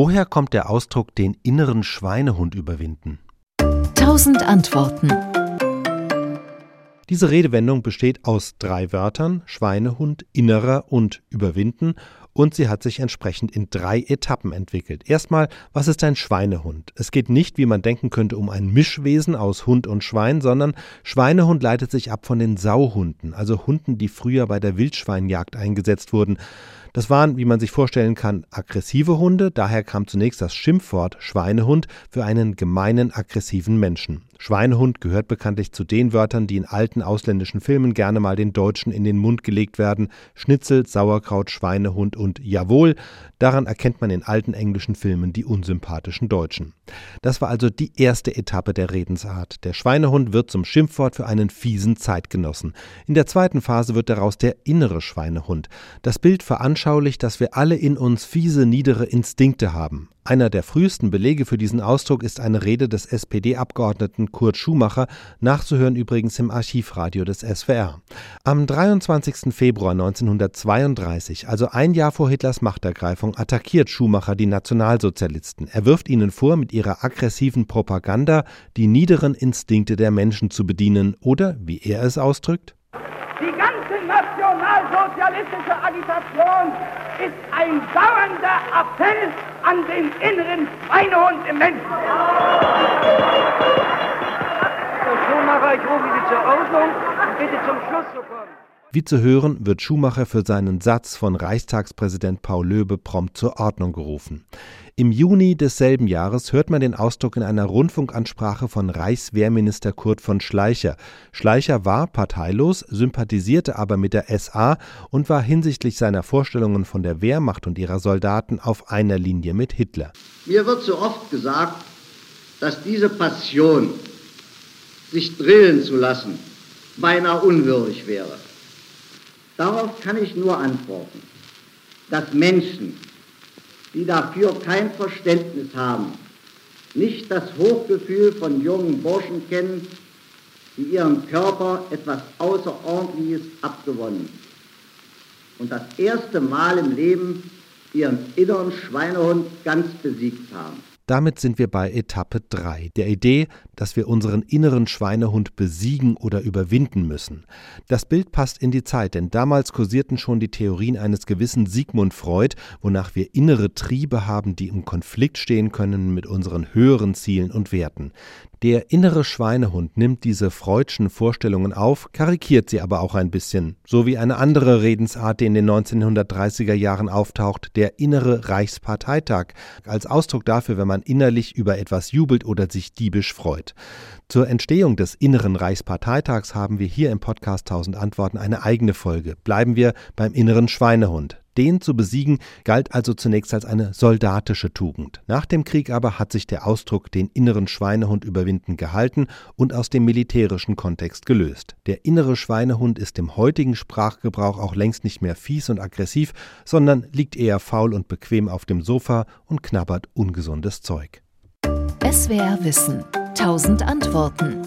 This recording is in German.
Woher kommt der Ausdruck den inneren Schweinehund überwinden? Tausend Antworten. Diese Redewendung besteht aus drei Wörtern Schweinehund, innerer und überwinden und sie hat sich entsprechend in drei Etappen entwickelt. Erstmal, was ist ein Schweinehund? Es geht nicht, wie man denken könnte, um ein Mischwesen aus Hund und Schwein, sondern Schweinehund leitet sich ab von den Sauhunden, also Hunden, die früher bei der Wildschweinjagd eingesetzt wurden. Das waren, wie man sich vorstellen kann, aggressive Hunde, daher kam zunächst das Schimpfwort Schweinehund für einen gemeinen, aggressiven Menschen. Schweinehund gehört bekanntlich zu den Wörtern, die in alten ausländischen Filmen gerne mal den Deutschen in den Mund gelegt werden. Schnitzel, Sauerkraut, Schweinehund und Jawohl. Daran erkennt man in alten englischen Filmen die unsympathischen Deutschen. Das war also die erste Etappe der Redensart. Der Schweinehund wird zum Schimpfwort für einen fiesen Zeitgenossen. In der zweiten Phase wird daraus der innere Schweinehund. Das Bild veranschaulicht, dass wir alle in uns fiese, niedere Instinkte haben. Einer der frühesten Belege für diesen Ausdruck ist eine Rede des SPD-Abgeordneten Kurt Schumacher, nachzuhören übrigens im Archivradio des SWR. Am 23. Februar 1932, also ein Jahr vor Hitlers Machtergreifung, attackiert Schumacher die Nationalsozialisten. Er wirft ihnen vor, mit ihrer aggressiven Propaganda die niederen Instinkte der Menschen zu bedienen oder, wie er es ausdrückt, nationalsozialistische Agitation ist ein dauernder Appell an den inneren Schweinehund im Menschen. Herr Schumacher, ich rufe Sie zur Ordnung und bitte zum Schluss zu kommen. Wie zu hören, wird Schumacher für seinen Satz von Reichstagspräsident Paul Löbe prompt zur Ordnung gerufen. Im Juni desselben Jahres hört man den Ausdruck in einer Rundfunkansprache von Reichswehrminister Kurt von Schleicher. Schleicher war parteilos, sympathisierte aber mit der SA und war hinsichtlich seiner Vorstellungen von der Wehrmacht und ihrer Soldaten auf einer Linie mit Hitler. Mir wird so oft gesagt, dass diese Passion, sich drillen zu lassen, beinahe unwürdig wäre. Darauf kann ich nur antworten, dass Menschen, die dafür kein Verständnis haben, nicht das Hochgefühl von jungen Burschen kennen, die ihrem Körper etwas Außerordentliches abgewonnen und das erste Mal im Leben ihren inneren Schweinehund ganz besiegt haben. Damit sind wir bei Etappe 3, der Idee, dass wir unseren inneren Schweinehund besiegen oder überwinden müssen. Das Bild passt in die Zeit, denn damals kursierten schon die Theorien eines gewissen Sigmund Freud, wonach wir innere Triebe haben, die im Konflikt stehen können mit unseren höheren Zielen und Werten. Der innere Schweinehund nimmt diese freudschen Vorstellungen auf, karikiert sie aber auch ein bisschen, so wie eine andere Redensart, die in den 1930er Jahren auftaucht, der innere Reichsparteitag, als Ausdruck dafür, wenn man innerlich über etwas jubelt oder sich diebisch freut. Zur Entstehung des inneren Reichsparteitags haben wir hier im Podcast 1000 Antworten eine eigene Folge. Bleiben wir beim inneren Schweinehund. Den zu besiegen galt also zunächst als eine soldatische Tugend. Nach dem Krieg aber hat sich der Ausdruck den inneren Schweinehund überwinden gehalten und aus dem militärischen Kontext gelöst. Der innere Schweinehund ist im heutigen Sprachgebrauch auch längst nicht mehr fies und aggressiv, sondern liegt eher faul und bequem auf dem Sofa und knabbert ungesundes Zeug. SWR Wissen. Tausend Antworten.